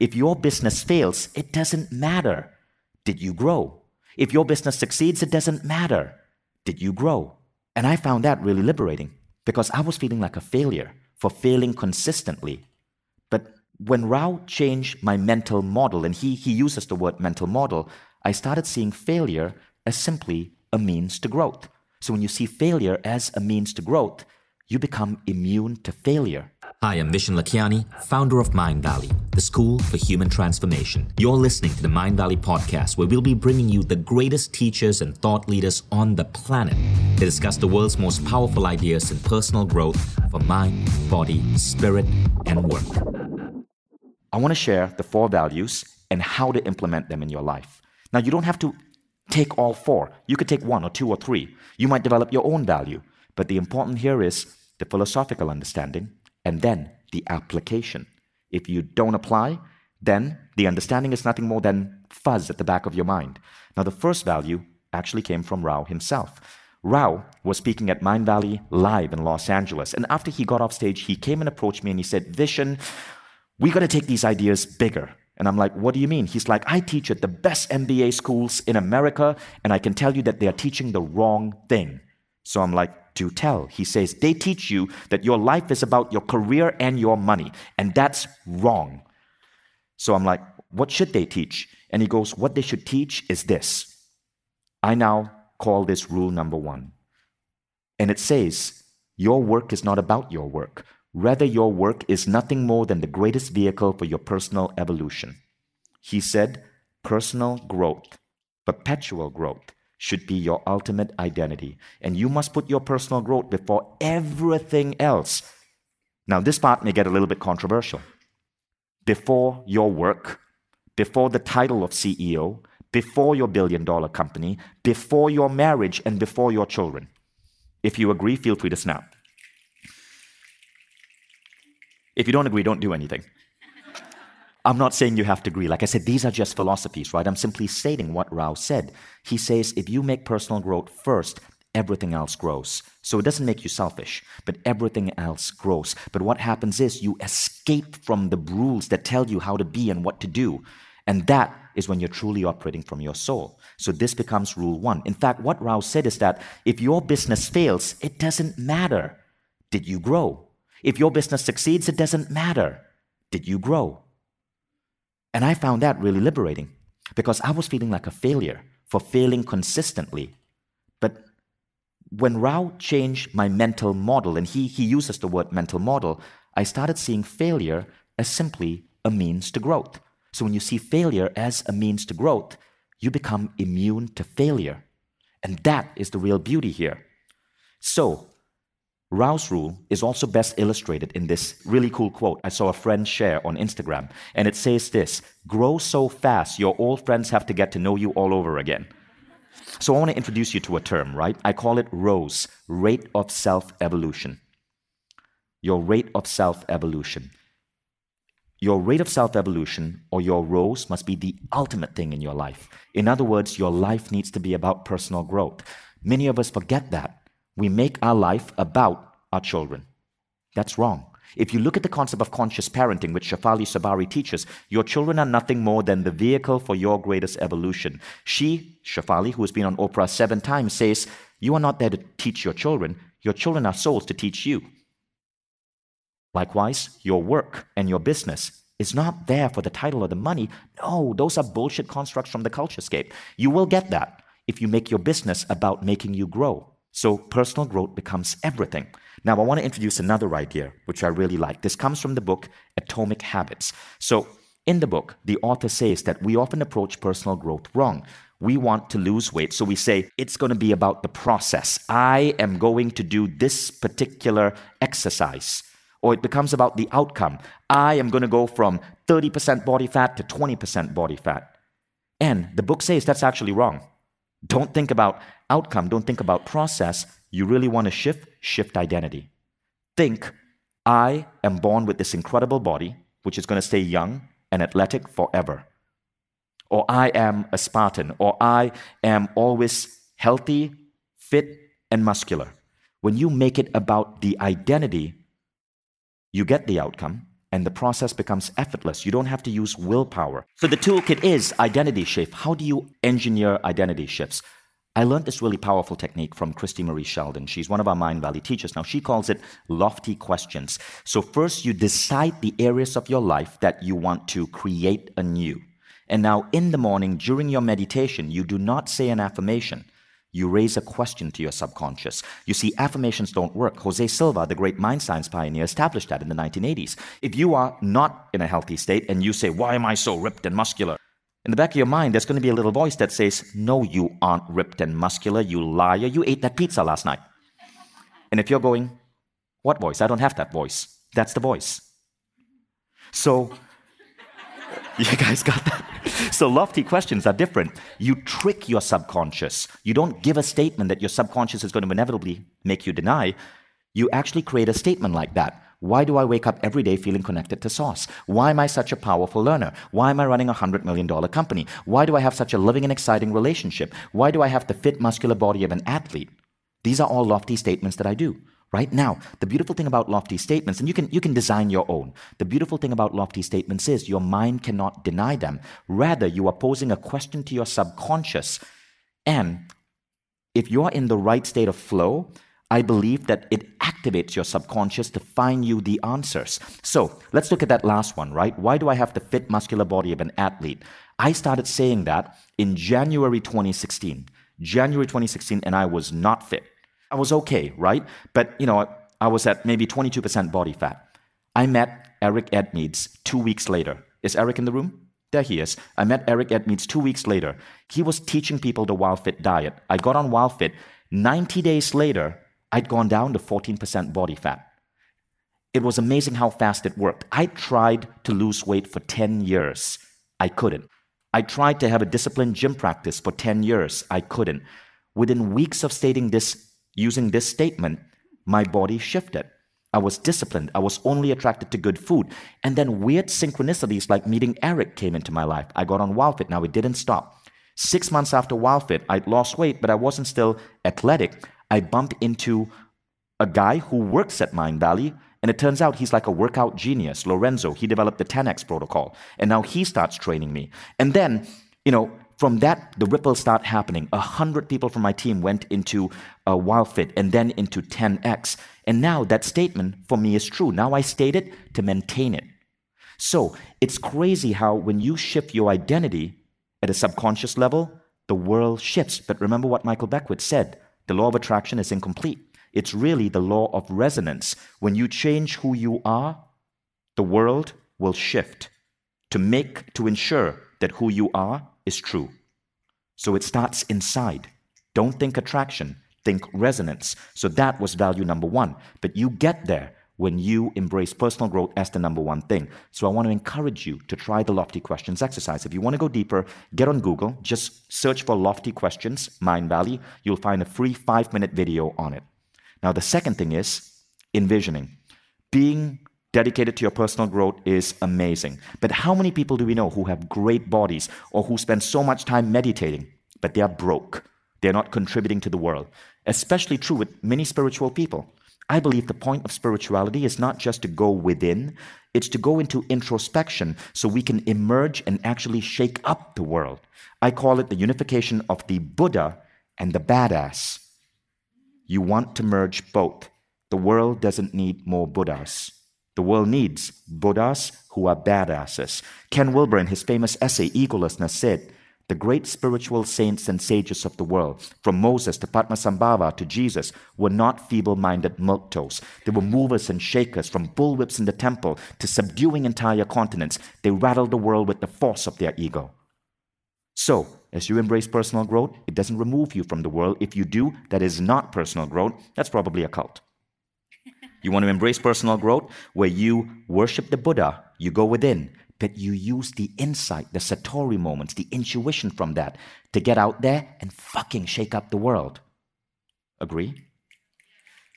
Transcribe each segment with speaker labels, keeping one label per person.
Speaker 1: if your business fails, it doesn't matter. Did you grow? If your business succeeds, it doesn't matter. Did you grow? And I found that really liberating because I was feeling like a failure for failing consistently. But when Rao changed my mental model, and he, he uses the word mental model, I started seeing failure as simply a means to growth. So when you see failure as a means to growth, you become immune to failure.
Speaker 2: Hi, I'm Vishen Lakhiani, founder of Mindvalley, the school for human transformation. You're listening to the Mindvalley podcast, where we'll be bringing you the greatest teachers and thought leaders on the planet to discuss the world's most powerful ideas in personal growth for mind, body, spirit, and work.
Speaker 1: I want to share the four values and how to implement them in your life. Now, you don't have to take all four. You could take one or two or three. You might develop your own value. But the important here is the philosophical understanding and then the application. If you don't apply, then the understanding is nothing more than fuzz at the back of your mind. Now, the first value actually came from Rao himself. Rao was speaking at Mindvalley Live in Los Angeles. And after he got off stage, he came and approached me and he said, Vishen, we got to take these ideas bigger. And I'm like, what do you mean? He's like, I teach at the best MBA schools in America, and I can tell you that they are teaching the wrong thing. So I'm like, do tell. He says, they teach you that your life is about your career and your money, and that's wrong. So I'm like, what should they teach? And he goes, what they should teach is this. I now call this rule number one. And it says, your work is not about your work. Rather, your work is nothing more than the greatest vehicle for your personal evolution. He said, personal growth, perpetual growth, should be your ultimate identity. And you must put your personal growth before everything else. Now, this part may get a little bit controversial. Before your work, before the title of CEO, before your billion dollar company, before your marriage, and before your children. If you agree, feel free to snap. If you don't agree, don't do anything. I'm not saying you have to agree. Like I said, these are just philosophies, right? I'm simply stating what Rao said. He says if you make personal growth first, everything else grows. So it doesn't make you selfish, but everything else grows. But what happens is you escape from the rules that tell you how to be and what to do. And that is when you're truly operating from your soul. So this becomes rule one. In fact, what Rao said is that if your business fails, it doesn't matter. Did you grow? If your business succeeds, it doesn't matter. Did you grow? And I found that really liberating because I was feeling like a failure for failing consistently. But when Rao changed my mental model, and he, he uses the word mental model, I started seeing failure as simply a means to growth. So when you see failure as a means to growth, you become immune to failure. And that is the real beauty here. So, Rao's rule is also best illustrated in this really cool quote I saw a friend share on Instagram. And it says this Grow so fast, your old friends have to get to know you all over again. So I want to introduce you to a term, right? I call it ROSE, rate of self evolution. Your rate of self evolution. Your rate of self evolution or your ROSE must be the ultimate thing in your life. In other words, your life needs to be about personal growth. Many of us forget that we make our life about our children. That's wrong. If you look at the concept of conscious parenting, which Shefali Tsabary teaches, your children are nothing more than the vehicle for your greatest evolution. She, Shefali, who has been on Oprah seven times, says, You are not there to teach your children. Your children are souls to teach you. Likewise, your work and your business is not there for the title or the money. No, those are bullshit constructs from the culture scape. You will get that if you make your business about making you grow. So personal growth becomes everything. Now, I want to introduce another idea, which I really like. This comes from the book Atomic Habits. So, in the book, the author says that we often approach personal growth wrong. We want to lose weight, so we say it's going to be about the process. I am going to do this particular exercise. Or it becomes about the outcome. I am going to go from 30% body fat to 20% body fat. And the book says that's actually wrong. Don't think about outcome, don't think about process. You really want to shift, shift identity. Think, I am born with this incredible body, which is going to stay young and athletic forever. Or I am a Spartan, or I am always healthy, fit, and muscular. When you make it about the identity, you get the outcome. and the process becomes effortless. You don't have to use willpower. So the toolkit is identity shift. How do you engineer identity shifts? I learned this really powerful technique from Christie Marie Sheldon. She's one of our Mindvalley teachers. Now, she calls it lofty questions. So, first, you decide the areas of your life that you want to create anew. And now, in the morning, during your meditation, you do not say an affirmation. You raise a question to your subconscious. You see, affirmations don't work. Jose Silva, the great mind science pioneer, established that in the 1980s. If you are not in a healthy state and you say, Why am I so ripped and muscular? In the back of your mind, there's going to be a little voice that says, No, you aren't ripped and muscular, you liar. You ate that pizza last night. And if you're going, What voice? I don't have that voice. That's the voice. So, you guys got that? So, lofty questions are different. You trick your subconscious. You don't give a statement that your subconscious is going to inevitably make you deny. You actually create a statement like that. Why do I wake up every day feeling connected to Source? Why am I such a powerful learner? Why am I running a $100 million company? Why do I have such a living and exciting relationship? Why do I have the fit, muscular body of an athlete? These are all lofty statements that I do. Right now, the beautiful thing about lofty statements, and you can, you can design your own, the beautiful thing about lofty statements is your mind cannot deny them. Rather, you are posing a question to your subconscious. And if you're in the right state of flow, I believe that it activates your subconscious to find you the answers. So let's look at that last one, right? Why do I have the fit muscular body of an athlete? I started saying that in January 2016. January 2016, and I was not fit. I was okay, right? But, you know, I was at maybe 22% body fat. I met Eric Edmeades two weeks later. Is Eric in the room? There he is. I met Eric Edmeades two weeks later. He was teaching people the WildFit diet. I got on WildFit. 90 days later, I'd gone down to 14% body fat. It was amazing how fast it worked. I tried to lose weight for 10 years. I couldn't. I tried to have a disciplined gym practice for 10 years. I couldn't. Within weeks of stating this, using this statement, my body shifted. I was disciplined. I was only attracted to good food. And then weird synchronicities like meeting Eric came into my life. I got on WildFit. Now it didn't stop. Six months after WildFit, I'd lost weight, but I wasn't still athletic. I bump into a guy who works at Mindvalley, and it turns out he's like a workout genius, Lorenzo. He developed the 10X protocol, and now he starts training me. And then, you know, from that, the ripples start happening. A hundred people from my team went into a WildFit and then into 10X. And now that statement for me is true. Now I state it to maintain it. So it's crazy how when you shift your identity at a subconscious level, the world shifts. But remember what Michael Beckwith said the law of attraction is incomplete. It's really the law of resonance. When you change who you are, the world will shift to make, to ensure that who you are is true. So it starts inside. Don't think attraction, think resonance. So that was value number one. But you get there when you embrace personal growth as the number one thing. So I want to encourage you to try the lofty questions exercise. If you want to go deeper, get on Google, just search for lofty questions, Mindvalley. You'll find a free five minute video on it. Now, the second thing is envisioning. Being dedicated to your personal growth is amazing. But how many people do we know who have great bodies or who spend so much time meditating, but they are broke? They're not contributing to the world. Especially true with many spiritual people. I believe the point of spirituality is not just to go within, it's to go into introspection so we can emerge and actually shake up the world. I call it the unification of the Buddha and the badass. You want to merge both. The world doesn't need more Buddhas. The world needs Buddhas who are badasses. Ken Wilber, in his famous essay, Egolessness, said, the great spiritual saints and sages of the world, from Moses to Padmasambhava to Jesus, were not feeble minded milquetoast. They were movers and shakers, from bullwhips in the temple to subduing entire continents. They rattled the world with the force of their ego. So, as you embrace personal growth, it doesn't remove you from the world. If you do, that is not personal growth. That's probably a cult. You want to embrace personal growth where you worship the Buddha, you go within, but you use the insight, the Satori moments, the intuition from that to get out there and fucking shake up the world. Agree?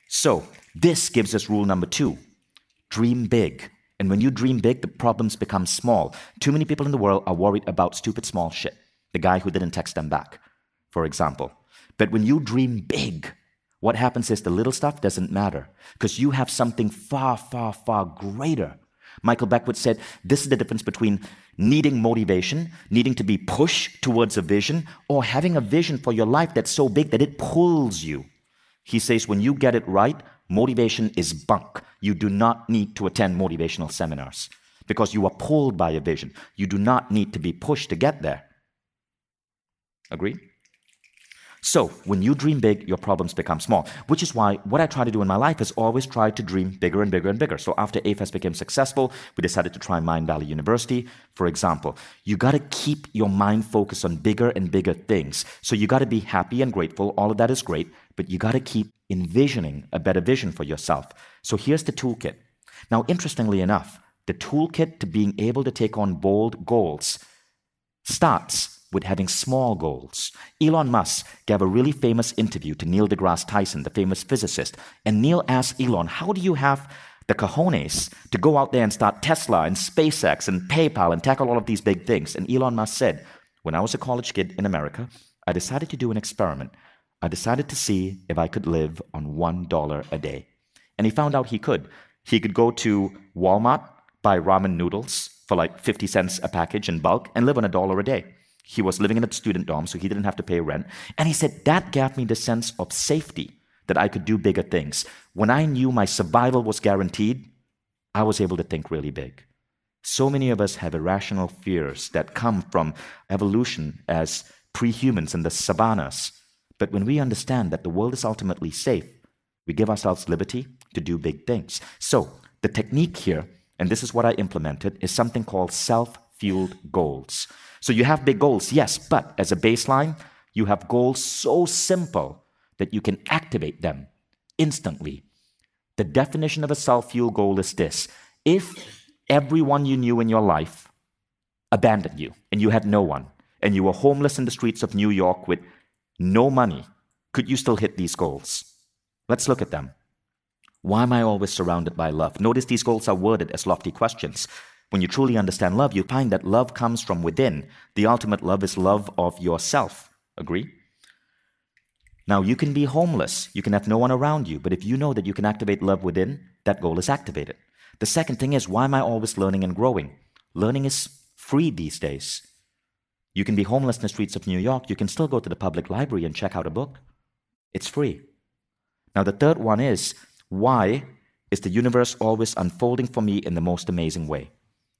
Speaker 1: So, this gives us rule number two dream big. And when you dream big, the problems become small. Too many people in the world are worried about stupid small shit. The guy who didn't text them back, for example. But when you dream big, what happens is the little stuff doesn't matter because you have something far, far, far greater Michael Beckwith said this is the difference between needing motivation, needing to be pushed towards a vision, or having a vision for your life that's so big that it pulls you. He says when you get it right, motivation is bunk. You do not need to attend motivational seminars because you are pulled by a vision. You do not need to be pushed to get there. Agree? So, when you dream big, your problems become small, which is why what I try to do in my life is always try to dream bigger and bigger and bigger. So, after A-Fest became successful, we decided to try Mindvalley University. For example, you got to keep your mind focused on bigger and bigger things. So, you got to be happy and grateful. All of that is great, but you got to keep envisioning a better vision for yourself. So, here's the toolkit. Now, interestingly enough, the toolkit to being able to take on bold goals starts with having small goals. Elon Musk gave a really famous interview to Neil deGrasse Tyson, the famous physicist, and Neil asked Elon, How do you have the cojones to go out there and start Tesla and SpaceX and PayPal and tackle all of these big things? And Elon Musk said, When I was a college kid in America, I decided to do an experiment. I decided to see if I could live on $1 a day. And he found out he could. He could go to Walmart, buy ramen noodles for like 50 cents a package in bulk, and live on a dollar a day. He was living in a student dorm, so he didn't have to pay rent. And he said, That gave me the sense of safety that I could do bigger things. When I knew my survival was guaranteed, I was able to think really big. So many of us have irrational fears that come from evolution as pre-humans in the savannas. But when we understand that the world is ultimately safe, we give ourselves liberty to do big things. So, the technique here, and this is what I implemented, is something called self fueled goals. So you have big goals, yes, but as a baseline, you have goals so simple that you can activate them instantly. The definition of a self fuel goal is this if everyone you knew in your life abandoned you and you had no one, and you were homeless in the streets of New York with no money, could you still hit these goals? Let's look at them. Why am I always surrounded by love? Notice these goals are worded as lofty questions. When you truly understand love, you find that love comes from within. The ultimate love is love of yourself. Agree? Now, you can be homeless, you can have no one around you, but if you know that you can activate love within, that goal is activated. The second thing is, why am I always learning and growing? Learning is free these days. You can be homeless in the streets of New York, you can still go to the public library and check out a book. It's free. Now, the third one is, why is the universe always unfolding for me in the most amazing way?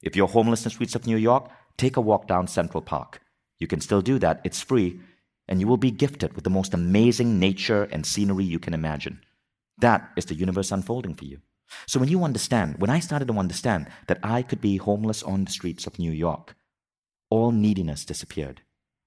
Speaker 1: If you're homeless in the streets of New York, take a walk down Central Park. You can still do that, it's free, and you will be gifted with the most amazing nature and scenery you can imagine. That is the universe unfolding for you. So when you understand, when I started to understand that I could be homeless on the streets of New York, all neediness disappeared,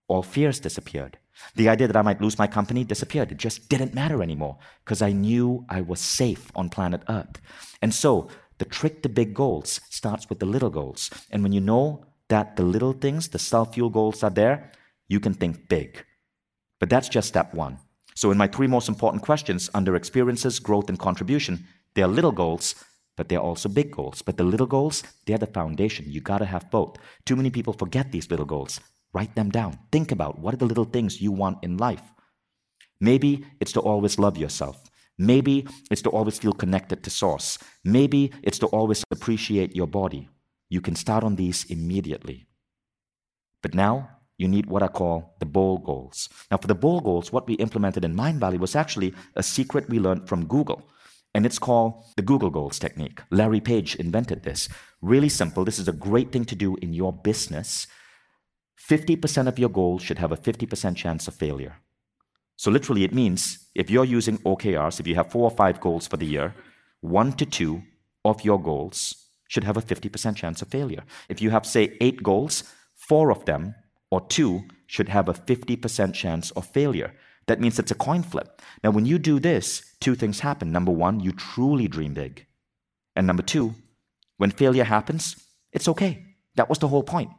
Speaker 1: all fears disappeared. The idea that I might lose my company disappeared. It just didn't matter anymore because I knew I was safe on planet Earth. And so the trick to big goals starts with the little goals. And when you know that the little things, the self fuel goals are there, you can think big. But that's just step one. So, in my three most important questions under experiences, growth, and contribution, there are little goals, but they're also big goals. But the little goals, they're the foundation. You got to have both. Too many people forget these little goals. Write them down. Think about what are the little things you want in life. Maybe it's to always love yourself. Maybe it's to always feel connected to Source. Maybe it's to always appreciate your body. You can start on these immediately. But now you need what I call the bold goals. Now, for the bold goals, what we implemented in Mindvalley was actually a secret we learned from Google. And it's called the Google Goals technique. Larry Page invented this. Really simple. This is a great thing to do in your business. 50% of your goals should have a 50% chance of failure. So literally, it means if you're using OKRs, if you have four or five goals for the year, one to two of your goals should have a 50% chance of failure. If you have, say, eight goals, four of them or two should have a 50% chance of failure. That means it's a coin flip. Now, when you do this, two things happen. Number one, you truly dream big. And number two, when failure happens, it's okay. That was the whole point.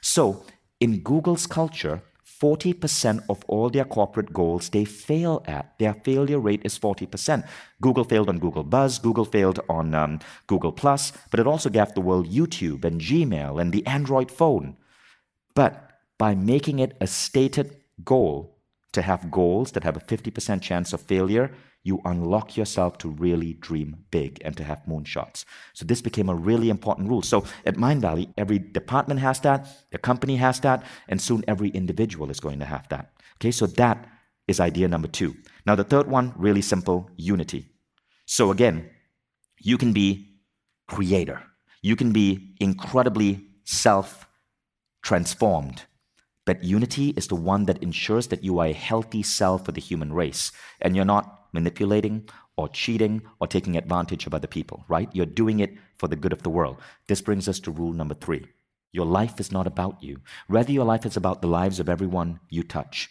Speaker 1: So, in Google's culture, 40% of all their corporate goals they fail at. Their failure rate is 40%. Google failed on Google Buzz, Google failed on um, Google Plus, but it also gave the world YouTube and Gmail and the Android phone. But by making it a stated goal to have goals that have a 50% chance of failure, you unlock yourself to really dream big and to have moonshots. So this became a really important rule. So at Mindvalley, every department has that, the company has that, and soon every individual is going to have that. Okay, so that is idea number two. Now the third one, really simple, unity. So again, you can be creator. You can be incredibly self transformed. But unity is the one that ensures that you are a healthy self for the human race and you're not manipulating or cheating or taking advantage of other people, right? You're doing it for the good of the world. This brings us to rule number three. Your life is not about you. Rather, your life is about the lives of everyone you touch.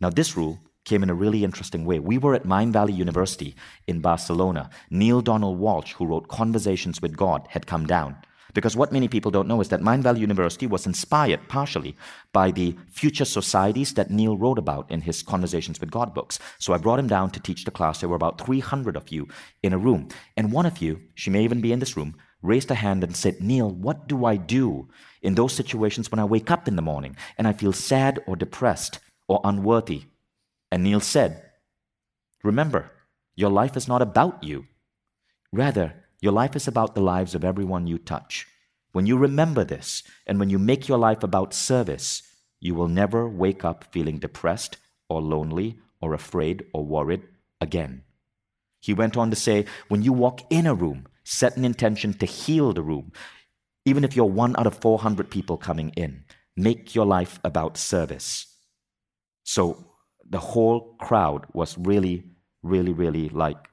Speaker 1: Now, this rule came in a really interesting way. We were at Mindvalley University in Barcelona. Neale Donald Walsch, who wrote Conversations with God, had come down. Because what many people don't know is that Mindvalley University was inspired partially by the future societies that Neale wrote about in his Conversations with God books. So I brought him down to teach the class. There were about 300 of you in a room. And one of you, she may even be in this room, raised a hand and said, Neale, what do I do in those situations when I wake up in the morning and I feel sad or depressed or unworthy? And Neale said, Remember, your life is not about you. Rather, your life is about the lives of everyone you touch. When you remember this, and when you make your life about service, you will never wake up feeling depressed or lonely or afraid or worried again. He went on to say, when you walk in a room, set an intention to heal the room. Even if you're one out of 400 people coming in, make your life about service. So the whole crowd was really, really, really like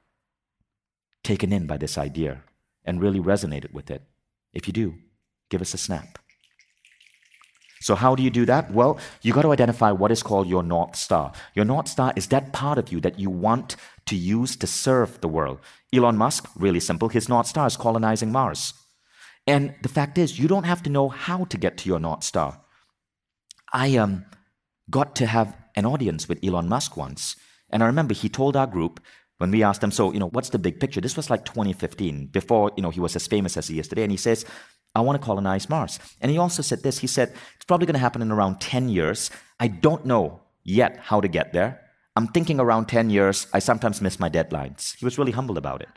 Speaker 1: taken in by this idea and really resonated with it? If you do, give us a snap. So, how do you do that? Well, you got to identify what is called your North Star. Your North Star is that part of you that you want to use to serve the world. Elon Musk, really simple, his North Star is colonizing Mars. And the fact is, you don't have to know how to get to your North Star. I um, got to have an audience with Elon Musk once. And I remember he told our group when we asked him, so, you know, what's the big picture? This was like 2015, before, you know, he was as famous as he is today. And he says, I want to colonize Mars. And he also said this he said, it's probably going to happen in around 10 years. I don't know yet how to get there. I'm thinking around 10 years. I sometimes miss my deadlines. He was really humble about it.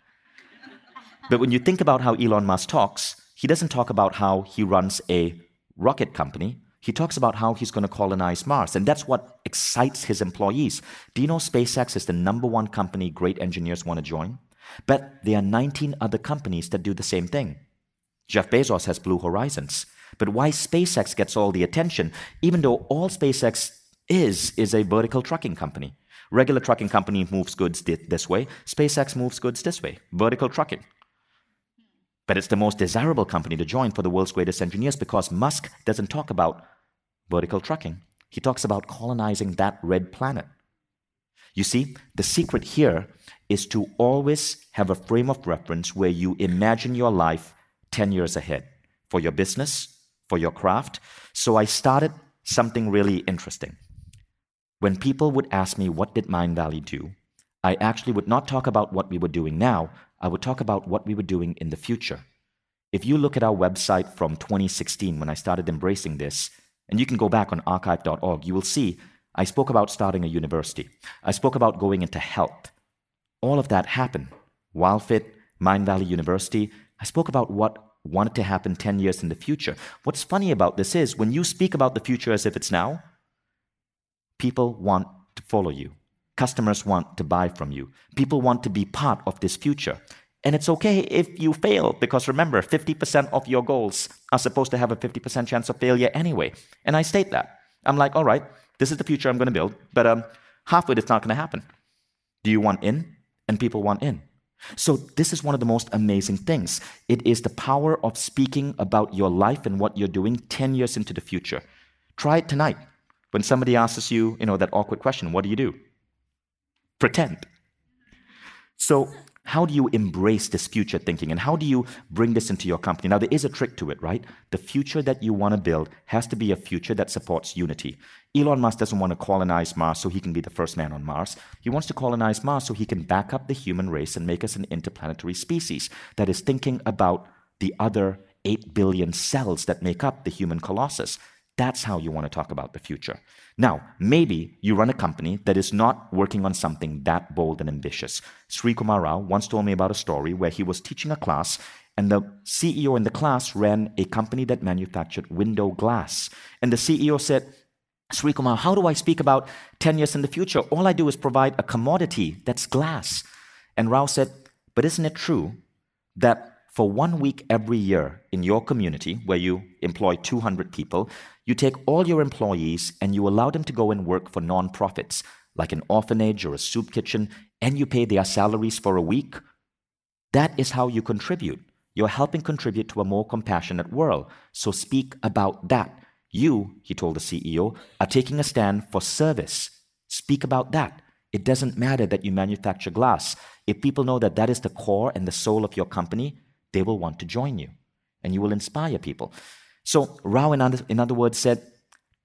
Speaker 1: but when you think about how Elon Musk talks, he doesn't talk about how he runs a rocket company. He talks about how he's going to colonize Mars, and that's what excites his employees. Do you know SpaceX is the number one company great engineers want to join? But there are 19 other companies that do the same thing. Jeff Bezos has Blue Horizons. But why SpaceX gets all the attention, even though all SpaceX is, is a vertical trucking company. Regular trucking company moves goods this way, SpaceX moves goods this way, vertical trucking. But it's the most desirable company to join for the world's greatest engineers because Musk doesn't talk about vertical trucking. He talks about colonizing that red planet. You see, the secret here is to always have a frame of reference where you imagine your life 10 years ahead for your business, for your craft. So I started something really interesting. When people would ask me, What did Mindvalley do? I actually would not talk about what we were doing now, I would talk about what we were doing in the future. If you look at our website from 2016, when I started embracing this, and you can go back on archive.org, you will see I spoke about starting a university. I spoke about going into health. All of that happened. WildFit, Mindvalley University. I spoke about what wanted to happen 10 years in the future. What's funny about this is when you speak about the future as if it's now, people want to follow you. Customers want to buy from you. People want to be part of this future. And it's okay if you fail, because remember, 50% of your goals are supposed to have a 50% chance of failure anyway. And I state that. I'm like, all right, this is the future I'm going to build, but um, half of it is not going to happen. Do you want in? And people want in. So, this is one of the most amazing things. It is the power of speaking about your life and what you're doing 10 years into the future. Try it tonight. When somebody asks you, you know, that awkward question, what do you do? Pretend. So, how do you embrace this future thinking and how do you bring this into your company? Now, there is a trick to it, right? The future that you want to build has to be a future that supports unity. Elon Musk doesn't want to colonize Mars so he can be the first man on Mars. He wants to colonize Mars so he can back up the human race and make us an interplanetary species that is thinking about the other 8 billion cells that make up the human colossus. That's how you want to talk about the future. Now, maybe you run a company that is not working on something that bold and ambitious. Srikumar Rao once told me about a story where he was teaching a class and the CEO in the class ran a company that manufactured window glass. And the CEO said, Sri Kumar, how do I speak about 10 years in the future? All I do is provide a commodity that's glass. And Rao said, But isn't it true that for one week every year in your community, where you employ 200 people, you take all your employees and you allow them to go and work for nonprofits, like an orphanage or a soup kitchen, and you pay their salaries for a week? That is how you contribute. You're helping contribute to a more compassionate world. So speak about that. You, he told the CEO, are taking a stand for service. Speak about that. It doesn't matter that you manufacture glass. If people know that that is the core and the soul of your company, they will want to join you and you will inspire people. So, Rao, in other, in other words, said,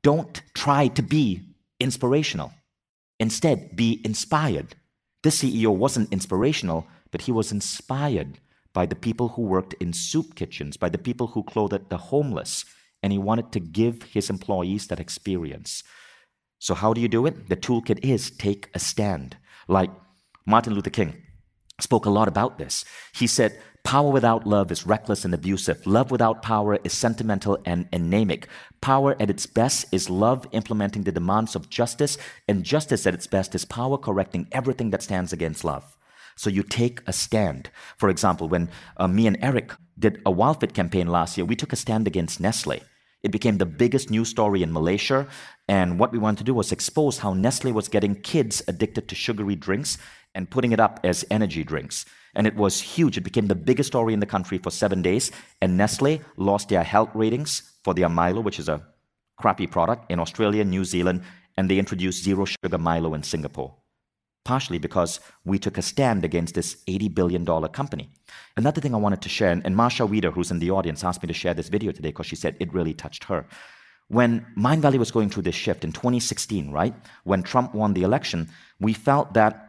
Speaker 1: don't try to be inspirational. Instead, be inspired. This CEO wasn't inspirational, but he was inspired by the people who worked in soup kitchens, by the people who clothed the homeless, and he wanted to give his employees that experience. So, how do you do it? The toolkit is take a stand. Like Martin Luther King spoke a lot about this. He said, Power without love is reckless and abusive. Love without power is sentimental and anemic. Power at its best is love implementing the demands of justice, and justice at its best is power correcting everything that stands against love. So you take a stand. For example, when uh, me and Eric did a WildFit campaign last year, we took a stand against Nestle. It became the biggest news story in Malaysia. And what we wanted to do was expose how Nestle was getting kids addicted to sugary drinks and putting it up as energy drinks. And it was huge. It became the biggest story in the country for seven days. And Nestle lost their health ratings for their Milo, which is a crappy product, in Australia, New Zealand, and they introduced zero sugar Milo in Singapore partially because we took a stand against this $80 billion company. Another thing I wanted to share, and Marsha Weeder, who's in the audience, asked me to share this video today because she said it really touched her. When Mindvalley was going through this shift in 2016, right, when Trump won the election, we felt that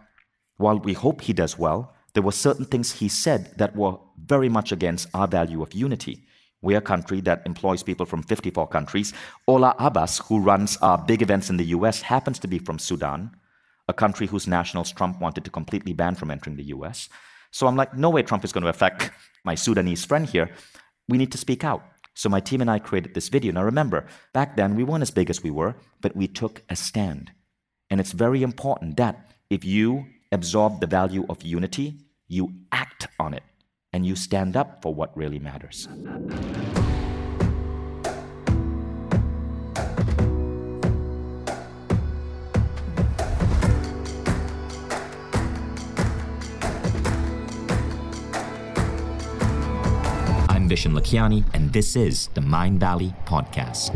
Speaker 1: while we hope he does well, there were certain things he said that were very much against our value of unity. We're a country that employs people from 54 countries. Ola Abbas, who runs our big events in the US, happens to be from Sudan a country whose nationals Trump wanted to completely ban from entering the US. So I'm like, no way Trump is going to affect my Sudanese friend here. We need to speak out. So my team and I created this video. Now remember, back then we weren't as big as we were, but we took a stand. And it's very important that if you absorb the value of unity, you act on it and you stand up for what really matters.
Speaker 2: I'm Vishen Lakhiani, and this is the Mindvalley Podcast.